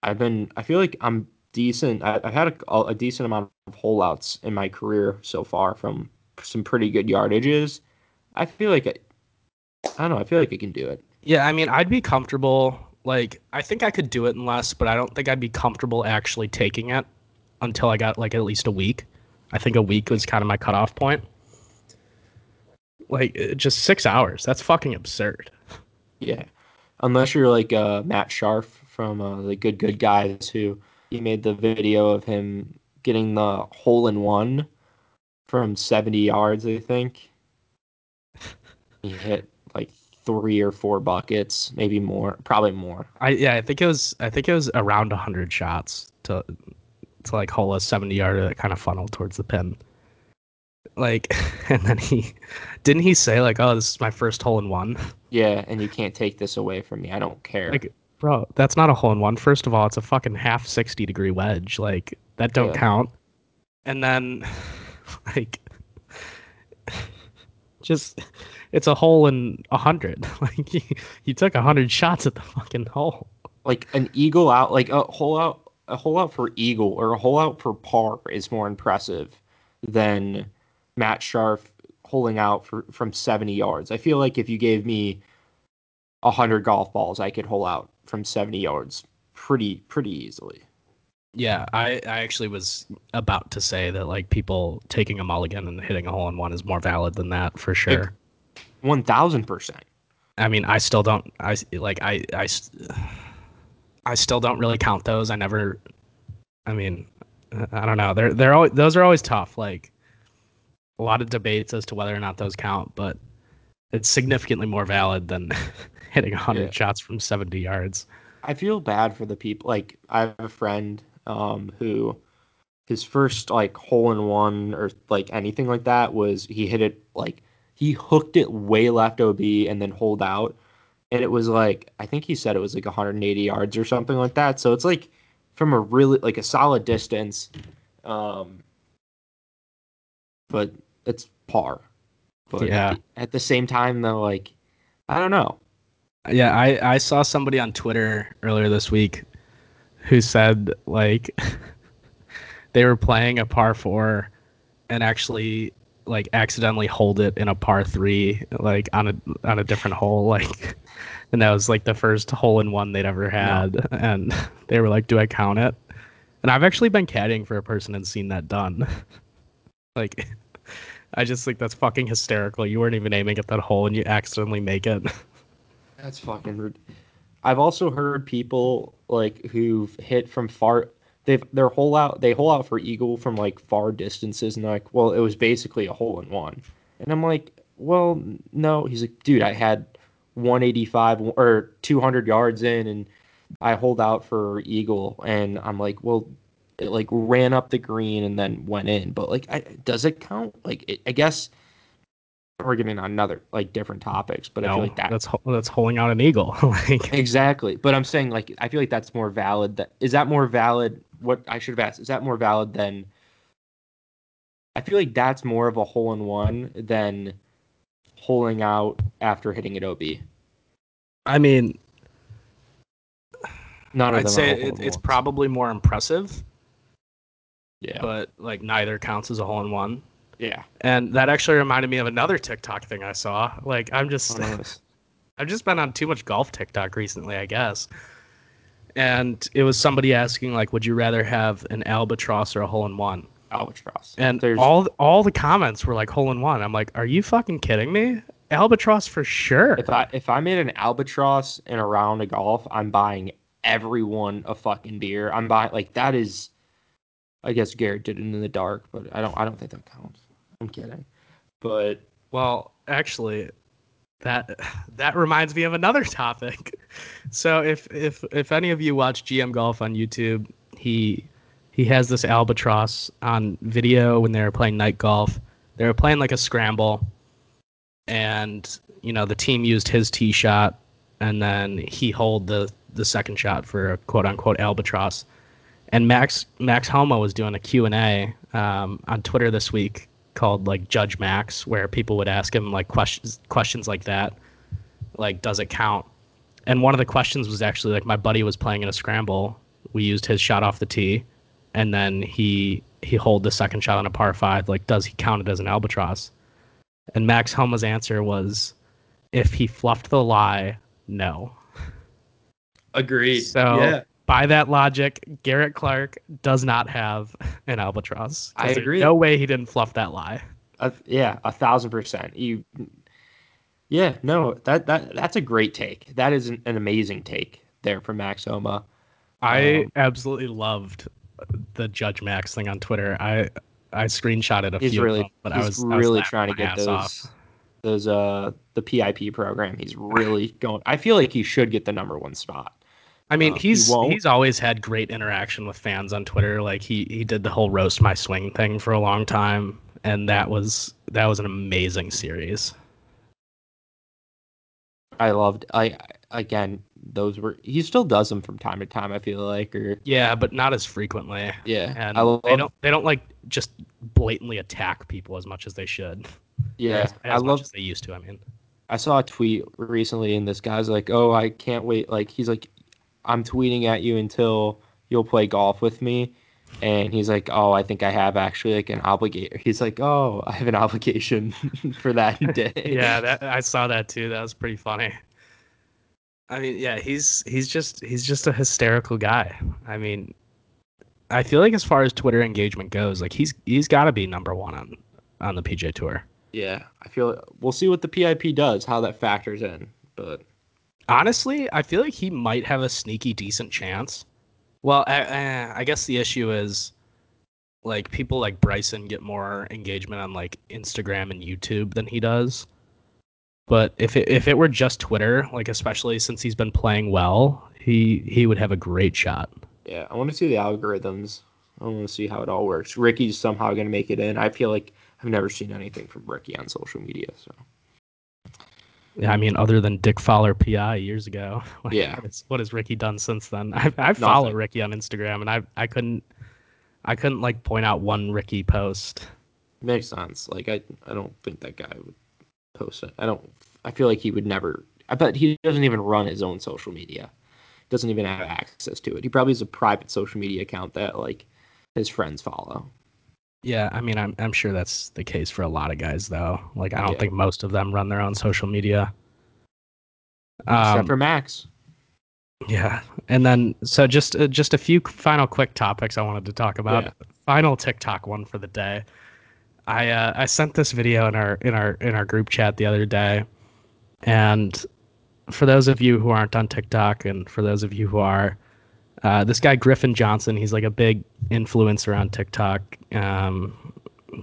I've been. I feel like I'm decent. I, I've had a, a decent amount of holeouts in my career so far from some pretty good yardages. I feel like I, I don't know. I feel like I can do it. Yeah, I mean, I'd be comfortable. Like, I think I could do it in less, but I don't think I'd be comfortable actually taking it until I got like at least a week. I think a week was kind of my cutoff point. Like, just six hours. That's fucking absurd. Yeah, unless you're like uh, Matt Scharff from uh, the Good Good Guys, who he made the video of him getting the hole in one from 70 yards, I think. He hit like three or four buckets, maybe more, probably more. I yeah, I think it was. I think it was around hundred shots to to like hole a seventy yarder that kind of funneled towards the pin. Like, and then he didn't he say like, "Oh, this is my first hole in one." Yeah, and you can't take this away from me. I don't care. Like, bro, that's not a hole in one. First of all, it's a fucking half 60 degree wedge. Like, that don't Yeah. count. And then, like, just, it's a hole in a 100. Like, you, you took a 100 shots at the fucking hole. Like an eagle out, like a hole out, a hole out for eagle or a hole out for par is more impressive than Matt Scharff holding out for from 70 yards. I feel like if you gave me a hundred golf balls, I could hole out from 70 yards pretty pretty easily. Yeah, I, I actually was about to say that, like, people taking a mulligan and hitting a hole in one is more valid than that for sure. One thousand percent. I mean, I still don't. I like. I. I. I still don't really count those. I never. I mean, I don't know. They're they're always those are always tough. Like a lot of debates as to whether or not those count, but it's significantly more valid than hitting hundred Yeah. shots from seventy yards. I feel bad for the people. Like I have a friend um, who his first like hole in one or like anything like that was he hit it like he hooked it way left OB and then hold out, and it was like I think he said it was like 180 yards or something like that. So it's like from a really like a solid distance, um, but it's par. But at Yeah. the- at the same time though, like I don't know. Yeah, I I saw somebody on Twitter earlier this week who said like they were playing a par 4 and actually like accidentally hold it in a par 3 like on a on a different hole like and that was like the first hole in one they'd ever had and they were like do I count it? And I've actually been caddying for a person and seen that done. like I just think that's fucking hysterical. You weren't even aiming at that hole and you accidentally make it. That's fucking rude. I've also heard people like who've hit from far. They've their hole out. They hole out for eagle from like far distances, and like, well, it was basically a hole in one. And I'm like, well, no. He's like, dude, I had 185 or 200 yards in, and I hold out for eagle, and I'm like, well, it like ran up the green and then went in. But like, I, does it count? Like, it, I guess we're getting on another like different topics, but I no, feel like that that's that's holding out an eagle. like Exactly. But I'm saying like I feel like that's more valid that is that more valid what I should have asked, is that more valid than I feel like that's more of a hole in one than holing out after hitting it OB. I mean, of I'd say it, it's probably more impressive, yeah. but like neither counts as a hole in one. yeah. And that actually reminded me of another TikTok thing I saw. Like I'm just oh, those. I've just been on too much golf TikTok recently, I guess. And it was somebody asking like, would you rather have an albatross or a hole in one? Albatross. And There's all all the comments were like hole in one. I'm like, are you fucking kidding me? Albatross for sure. if I if I made an albatross in a round of golf, I'm buying everyone a fucking beer. I'm buying like that is I guess Garrett did it in the dark, but I don't I don't think that counts. I'm kidding. But Well, actually, that that reminds me of another topic. So if if if any of you watch GM Golf on YouTube, he he has this albatross on video when they were playing night golf. They were playing like a scramble, and you know the team used his tee shot, and then he hold the the second shot for a quote unquote albatross. And Max Max Homa was doing a Q and A um, on Twitter this week called like Judge Max, where people would ask him like questions questions like that, like does it count? And one of the questions was actually like my buddy was playing in a scramble. We used his shot off the tee, and then he he hold the second shot on a par five. Like, does he count it as an albatross? And Max Homa's answer was, if he fluffed the lie, no. agreed. So by that logic, Garrett Clark does not have an albatross. I agree. No way he didn't fluff that lie. A, yeah, a thousand percent. You, yeah, no, that that that's a great take. That is an, an amazing take there from Max Homa. I Um, absolutely loved the Judge Max thing on Twitter. I I screenshotted a He's few, really, them, but I he's was I was really laughing trying to get those off. those uh the PIP program. He's really going. I feel like he should get the number one spot. I mean, uh, he he's won't. he's always had great interaction with fans on Twitter. Like he he did the whole roast my swing thing for a long time, and that was that was an amazing series. I loved. I again, those were he still does them from time to time. I feel like, or Yeah, but not as frequently. yeah, And I love, they don't they don't like just blatantly attack people as much as they should. yeah, as, I as much love. as they used to. I mean, I saw a tweet recently, and this guy's like, "Oh, I can't wait!" Like he's like, "I'm tweeting at you until you'll play golf with me," and he's like, "Oh, I think I have actually like an obligation." He's like, "Oh, I have an obligation for that day." yeah, that I saw that too. That was pretty funny. I mean, yeah, he's he's just he's just a hysterical guy. I mean, I feel like as far as Twitter engagement goes, like he's he's got to be number one on on the PGA Tour. yeah. I feel we'll see what the PIP does, how that factors in, but Honestly, I feel like he might have a sneaky decent chance. Well, I, I, guess the issue is like people like Bryson get more engagement on like Instagram and YouTube than he does. But if it if it were just Twitter, like especially since he's been playing well, he he would have a great shot. yeah, I want to see the algorithms. I want to see how it all works. Rickie's somehow going to make it in. I feel like I've never seen anything from Rickie on social media, so Yeah, I mm. mean, other than Dick Fowler PI years ago. Like, Yeah. what, is, what has Rickie done since then? I I follow Nothing. Rickie on Instagram, and I I couldn't I couldn't like point out one Rickie post. makes sense. Like I, I don't think that guy would post it. I don't. I feel like he would never. I bet he doesn't even run his own social media. Doesn't even have access to it. He probably has a private social media account that like his friends follow. Yeah, I mean, I'm I'm sure that's the case for a lot of guys, though. Like, I don't Yeah. think most of them run their own social media. Except Um, for Max. yeah, and then so just uh, just a few final quick topics I wanted to talk about. Yeah. Final TikTok one for the day. I uh, I sent this video in our in our in our group chat the other day, and for those of you who aren't on TikTok, and for those of you who are, uh, this guy Griffin Johnson, he's like a big influencer on TikTok. Um,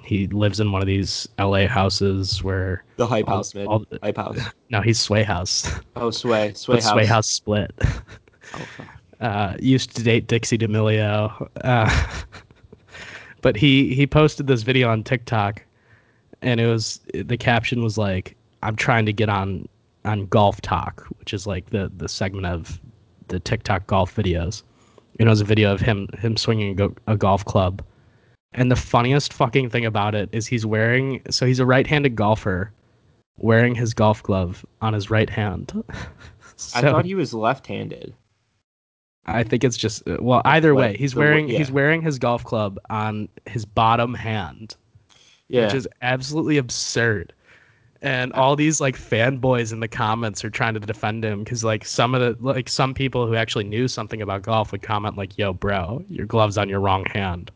he lives in one of these LA houses where The hype all- house, mid. all- hype house. no, he's Sway House, Oh, Sway, Sway house. Sway House split. Oh, uh, used to date Dixie D'Amelio. Uh, but he he posted this video on TikTok, and it was the caption was like, "I'm trying to get on on Golf Talk," which is like the the segment of the TikTok golf videos. And it was a video of him him swinging a, go- a golf club. And the funniest fucking thing about it is he's wearing so he's a right-handed golfer wearing his golf glove on his right hand. I thought he was left-handed. I think it's just uh, well. Either way, he's wearing yeah. he's wearing his golf club on his bottom hand, Yeah. which is absolutely absurd. And all these like fanboys in the comments are trying to defend him because like some of the like some people who actually knew something about golf would comment like, "Yo, bro, your glove's on your wrong hand."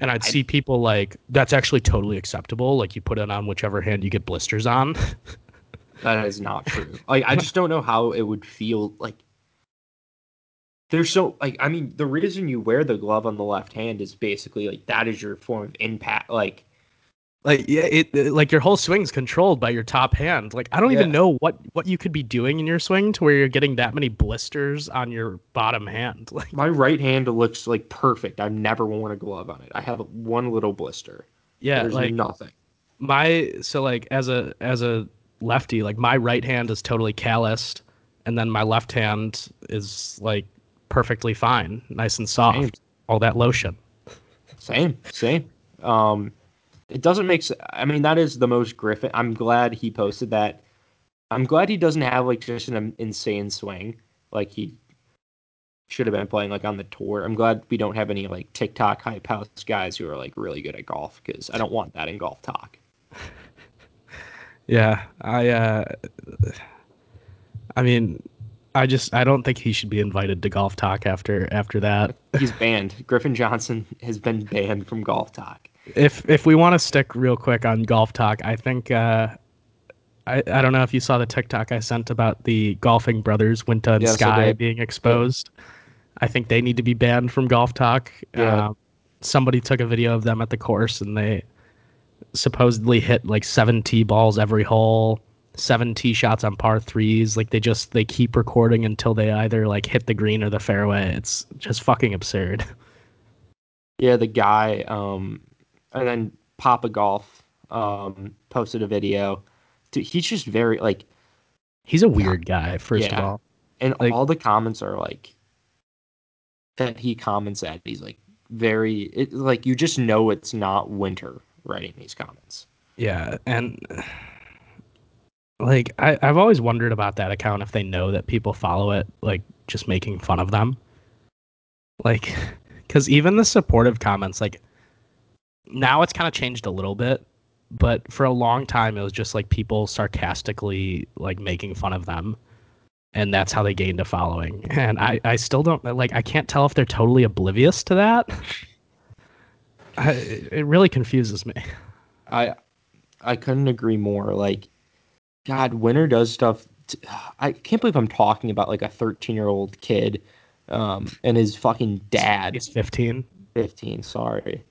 And I'd I- see people like, "That's actually totally acceptable. Like you put it on whichever hand you get blisters on." That is not true. Like I just don't know how it would feel like there's so like I mean the reason you wear the glove on the left hand is basically like that is your form of impact like like yeah it it- like your whole swing's controlled by your top hand like i don't even know what what you could be doing in your swing to where you're getting that many blisters on your bottom hand like my right hand looks like perfect. I've never worn a glove on it. I have one little blister. yeah There's like nothing. my so like as a as a lefty like my right hand is totally calloused and then my left hand is like perfectly fine nice and soft Same. all that lotion Same, same. Um, it doesn't make. sense. I mean, that is the most Griffin. I'm glad he posted that. I'm glad he doesn't have like just an insane swing like he should have been playing like on the tour. I'm glad we don't have any like TikTok hype house guys who are like really good at golf because I don't want that in golf talk. yeah i uh i mean i just i don't think he should be invited to golf talk after after that He's banned. Griffin Johnson has been banned from golf talk. If if we want to stick real quick on golf talk, I think uh, I I don't know if you saw the TikTok I sent about the golfing brothers Winter and Yes, Sky being exposed. I think they need to be banned from golf talk. Yeah. Um, somebody took a video of them at the course and they supposedly hit like seven tee balls every hole, seven tee shots on par threes. Like they just they keep recording until they either like hit the green or the fairway. It's just fucking absurd. Yeah, the guy, um, and then Papa Golf um, posted a video. Dude, he's just very like He's a weird guy, first of all. and Like- all the comments are like that he comments at. He's like very it, like you just know it's not winter writing these comments. Yeah, and like I, I've always wondered about that account if they know that people follow it, like just making fun of them. Like, because even the supportive comments, like now it's kind of changed a little bit, but for a long time it was just like people sarcastically like making fun of them, and that's how they gained a following. And I, I still don't like I can't tell if they're totally oblivious to that. I, it really confuses me. I I couldn't agree more. Like, God, Winter does stuff. t I can't believe I'm talking about like a 13 year old kid, um, and his fucking dad. He's 15. 15, sorry.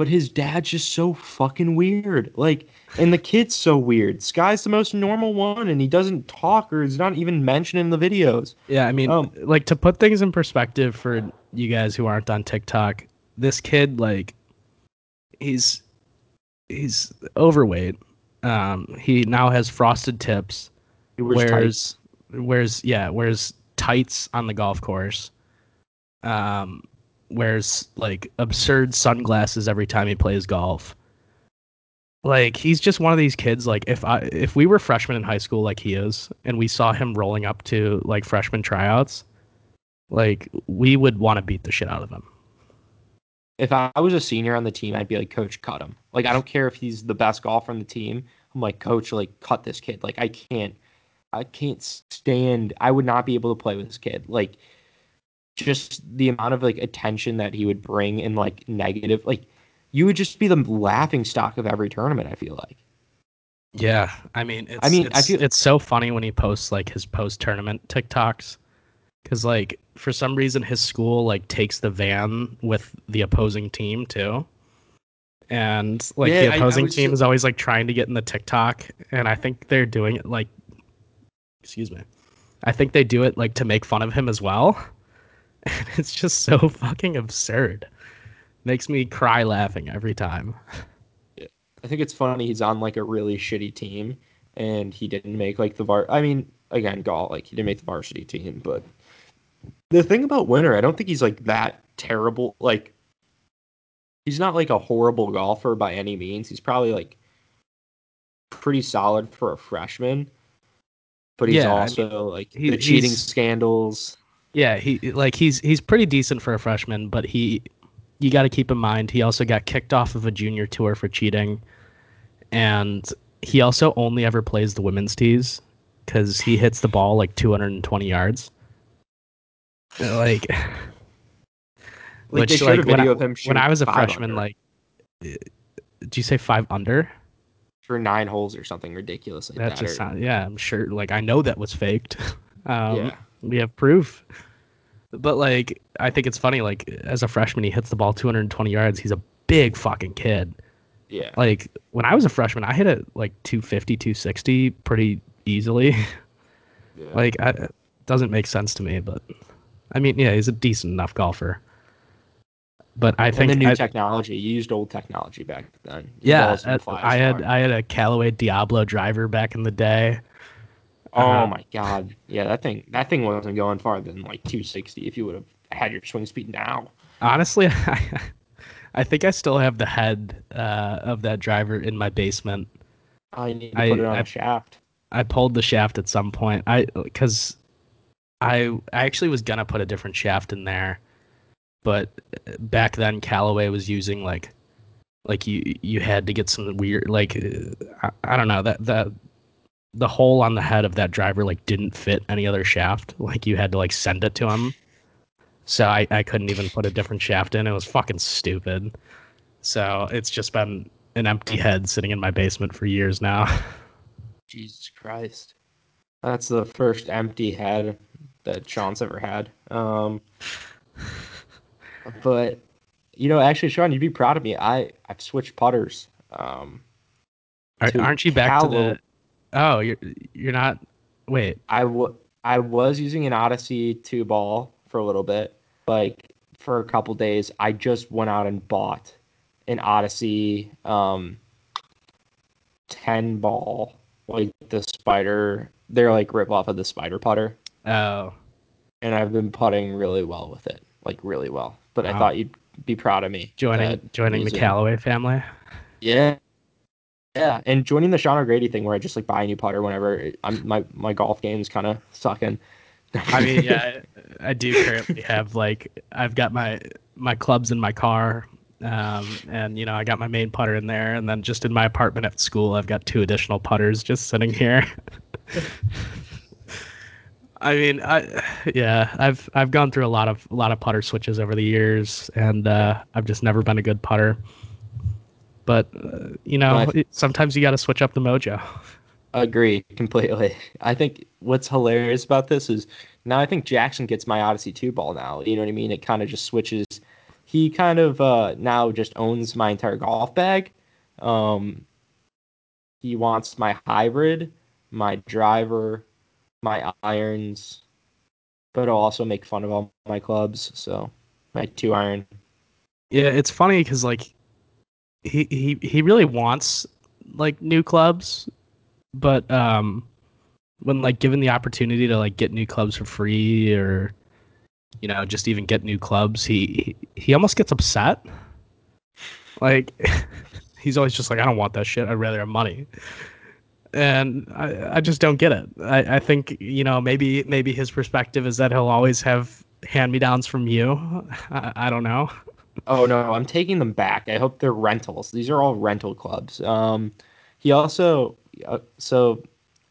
But his dad's just so fucking weird. Like, and the kid's so weird. Sky's the most normal one, and he doesn't talk or is not even mentioned in the videos. Yeah, I mean, Um, like to put things in perspective for you guys who aren't on TikTok, this kid like he's he's overweight. Um, he now has frosted tips. He wears wears wears yeah wears tights on the golf course. Um, wears like absurd sunglasses every time he plays golf. Like he's just one of these kids. Like if I if we were freshmen in high school like he is, and we saw him rolling up to like freshman tryouts, like we would want to beat the shit out of him. If I was a senior on the team, I'd be like, Coach, cut him. Like, I don't care if he's the best golfer on the team. I'm like, Coach, like, cut this kid. Like, I can't, I can't stand. I would not be able to play with this kid. Like, just the amount of like attention that he would bring and like negative, like, you would just be the laughing stock of every tournament. I feel like. Yeah, I mean, it's, I mean, I feel- it's so funny when he posts like his post tournament TikToks, because like for some reason his school like takes the van with the opposing team too, and like Yeah, the I- I opposing team so- is always like trying to get in the TikTok, and I think they're doing it like, excuse me, I think they do it like to make fun of him as well, it's just so fucking absurd. Makes me cry laughing every time. I think it's funny he's on like a really shitty team and he didn't make like the var I mean, again, golf like he didn't make the varsity team, but the thing about Winter, I don't think he's like that terrible like he's not like a horrible golfer by any means. He's probably like pretty solid for a freshman. But he's Yeah, I also like he- the cheating scandals. Yeah, he like he's he's pretty decent for a freshman, but he you got to keep in mind he also got kicked off of a junior tour for cheating, and he also only ever plays the women's tees because he hits the ball like 220 yards. Like, Like they which, a when I- video of him when I was a freshman, under like, do you say five under? for nine holes or something ridiculous like That that. just or- sound, yeah, I'm sure. Like, I know that was faked. Um, Yeah. We have proof. But like, I think it's funny. Like, as a freshman, he hits the ball 220 yards. He's a big fucking kid. yeah. Like when I was a freshman, I hit it like 250, 260 pretty easily. yeah. like, I, it doesn't make sense to me. But I mean, yeah, he's a decent enough golfer. But I think and the new I- technology. You used old technology back then. Your yeah, I, fly as I had. I had a Callaway Diablo driver back in the day. Oh uh, my god. Yeah, that thing that thing wasn't going farther than like 260 if you would have had your swing speed now. Honestly, I, I think I still have the head uh, of that driver in my basement. I need to I- put it on I- a shaft. I pulled the shaft at some point. I because I I actually was gonna put a different shaft in there, but back then Callaway was using like like you you had to get some weird like uh, I, I don't know that that the hole on the head of that driver like didn't fit any other shaft. Like you had to like send it to him. So I, I couldn't even put a different shaft in. It was fucking stupid. So it's just been an empty head sitting in my basement for years now. Jesus Christ. That's the first empty head that Sean's ever had. Um, but you know, actually, Sean, you'd be proud of me. I I've switched putters. Um, aren't you back to the? Oh, you're you're not. Wait, I w- I was using an Odyssey two ball for a little bit, like for a couple days. I just went out and bought an Odyssey um, ten ball, like the spider they're like rip off of the spider putter, Oh, and I've been putting really well with it, like really well. But I thought you'd be proud of me. joining joining the Callaway family. Yeah. Yeah, and joining the Sean O'Grady thing where I just like buy a new putter whenever I'm my my golf game's kind of sucking. I mean, yeah, I, I do currently have like I've got my my clubs in my car, um, and you know I got my main putter in there, and then just in my apartment at school, I've got two additional putters just sitting here. I mean, I yeah, I've I've gone through a lot of a lot of putter switches over the years, and uh, I've just never been a good putter. But uh, you know, Well, sometimes you got to switch up the mojo. Agree completely. I think what's hilarious about this is now I think Jackson gets my Odyssey 2 ball now. You know what I mean? It kind of just switches. He kind of uh, now just owns my entire golf bag. Um, he wants my hybrid, my driver, my irons, but I'll also make fun of all my clubs. So my two iron. Yeah, it's funny because like he he he really wants like new clubs, but um, when like given the opportunity to like get new clubs for free or you know just even get new clubs, he he, he almost gets upset. Like he's always just like, I don't want that shit. I'd rather have money. And I, I just don't get it. I, I think you know maybe maybe his perspective is that he'll always have hand me downs from you. I, I don't know. Oh no, I'm taking them back. I hope they're rentals. These are all rental clubs. Um, he also, uh, so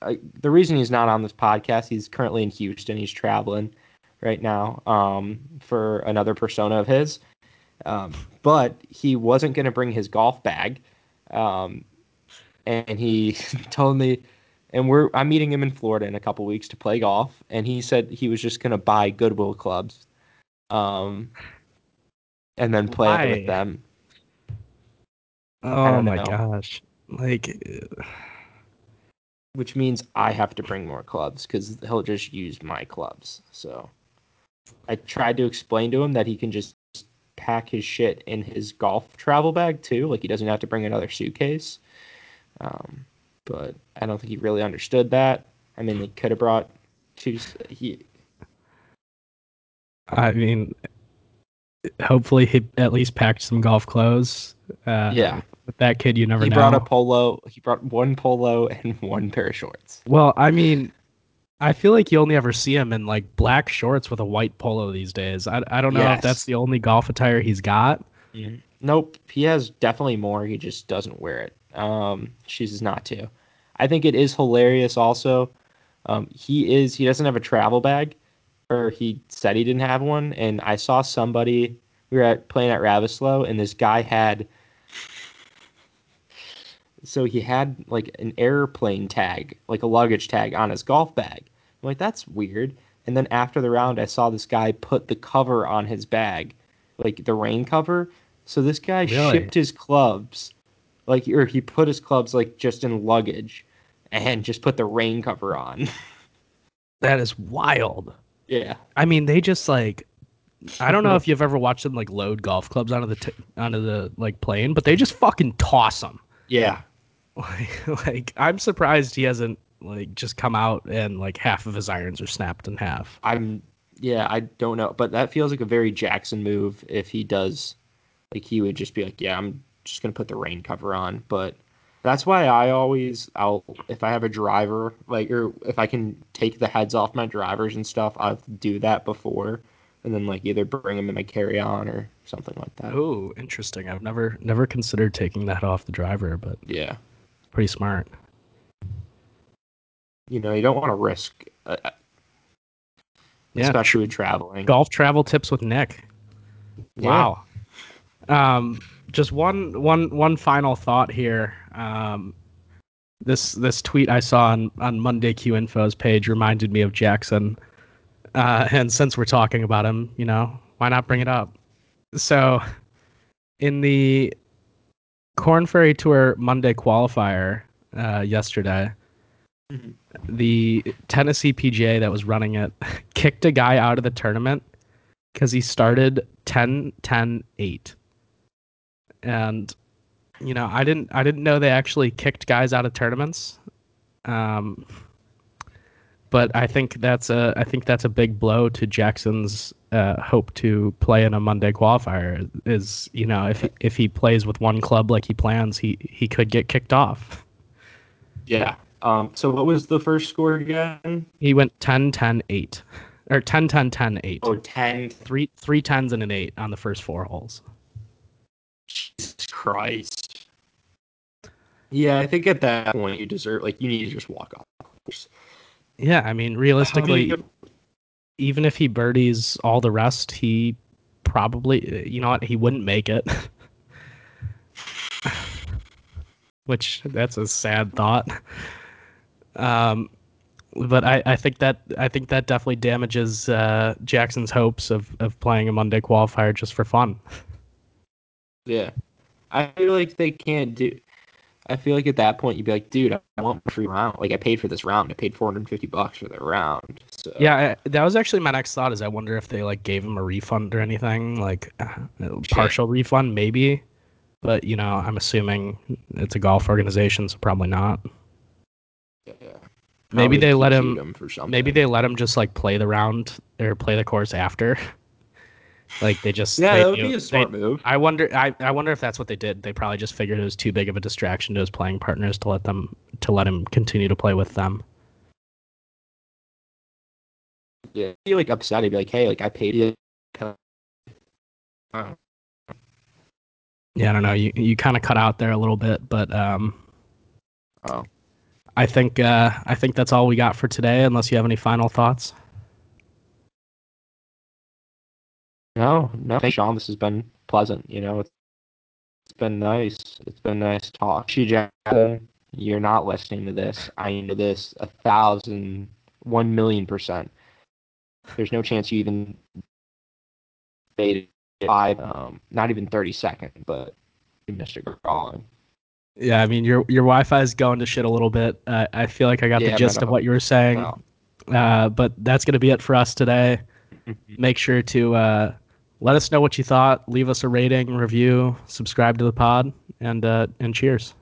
uh, the reason he's not on this podcast, he's currently in Houston. He's traveling right now um, for another persona of his. Um, but he wasn't going to bring his golf bag, um, and he told me, and we're I'm meeting him in Florida in a couple weeks to play golf, and he said he was just going to buy Goodwill clubs. Um, and then play Why? with them. Oh my know. gosh. Like which means I have to bring more clubs because he'll just use my clubs. So I tried to explain to him that he can just pack his shit in his golf travel bag too, like he doesn't have to bring another suitcase. Um, but I don't think he really understood that. I mean, he could have brought two. He I mean hopefully he at least packed some golf clothes. Uh Yeah. With that kid you never know. he know. brought a polo. He brought one polo and one pair of shorts. well, I mean I feel like you only ever see him in like black shorts with a white polo these days. I, I don't know if that's the only golf attire he's got. Nope, he has definitely more. He just doesn't wear it. Um, chooses not to. I think it is hilarious. Also, um, he is he doesn't have a travel bag, or he said he didn't have one. And I saw somebody we were at playing at Ravisloe, and this guy had. So he had like an airplane tag, like a luggage tag, on his golf bag. I'm like, that's weird. And then after the round, I saw this guy put the cover on his bag, like the rain cover. So this guy Really? shipped his clubs, like, or he put his clubs like just in luggage, and just put the rain cover on. That is wild. Yeah. I mean, they just like I don't know if you've ever watched them like load golf clubs onto the t- onto the like plane, but they just fucking toss them. Yeah. Like, like I'm surprised he hasn't like just come out and like half of his irons are snapped in half. I'm. Yeah, I don't know, but that feels like a very Jackson move. If he does, like, he would just be like, "Yeah, I'm just gonna put the rain cover on." But that's why I always, I'll if I have a driver, like, or if I can take the heads off my drivers and stuff, I'll do that before, and then like either bring them in my carry on or something like that. Oh, interesting. I've never never considered taking that off the driver, but Yeah, pretty smart. you know, you don't want to risk, uh, Yeah. especially with traveling. Golf travel tips with Nick. Yeah. Wow. Um, just one one one final thought here. Um, this this tweet I saw on on Monday Q Info's page reminded me of Jackson. Uh, and since we're talking about him, you know, why not bring it up? So, in the Corn Ferry Tour Monday qualifier uh, yesterday, Mhm. the Tennessee PGA that was running it kicked a guy out of the tournament because he started 10 10 8 and you know i didn't i didn't know they actually kicked guys out of tournaments um but I think that's a I think that's a big blow to Jackson's uh, hope to play in a Monday qualifier. Is you know if if he plays with one club like he plans, he he could get kicked off. Yeah. Um. So what was the first score again? He went 10 10 8 or 10 10 10 8. Oh, 10. Three three tens and an eight on the first four holes. Jesus Christ. Yeah, I think at that point you deserve like you need to just walk off. Yeah, I mean realistically, even if he birdies all the rest, he probably you know what he wouldn't make it. Which that's a sad thought. Um, but I, I think that I think that definitely damages uh, Jackson's hopes of, of playing a Monday qualifier just for fun. Yeah, I feel like they can't do. I feel like at that point you'd be like, dude, I want free round. Like I paid for this round. I paid 450 bucks for the round. So Yeah, I, that was actually my next thought. Is I wonder if they like gave him a refund or anything, like uh, partial refund, maybe. But you know, I'm assuming it's a golf organization, so probably not. yeah. Maybe Probably they let him. for. Maybe they let him just like play the round or play the course after. like they just Yeah, they that would knew- be a they- smart move. I wonder. I, I wonder if that's what they did. They probably just figured it was too big of a distraction to his playing partners to let them to let him continue to play with them. Yeah, He'd be like upset. He'd be like, hey, like I paid you. Uh, Yeah, I don't know. You you kind of cut out there a little bit, but um, Oh. I think uh, I think that's all we got for today. Unless you have any final thoughts. No, no. Thanks, Sean. This has been pleasant. You know, it's, it's been nice. It's been nice talk. you, Jackson, you're not listening to this. I know this a thousand, one million percent. There's no chance you even made it five, um, not even 30 second, but you missed a calling. Yeah, I mean your your Wi-Fi is going to shit a little bit. Uh, I feel like I got Yeah, the gist of what you were saying. No. Uh, but that's gonna be it for us today. Make sure to uh, let us know what you thought. Leave us a rating, review, subscribe to the pod, and uh, and cheers.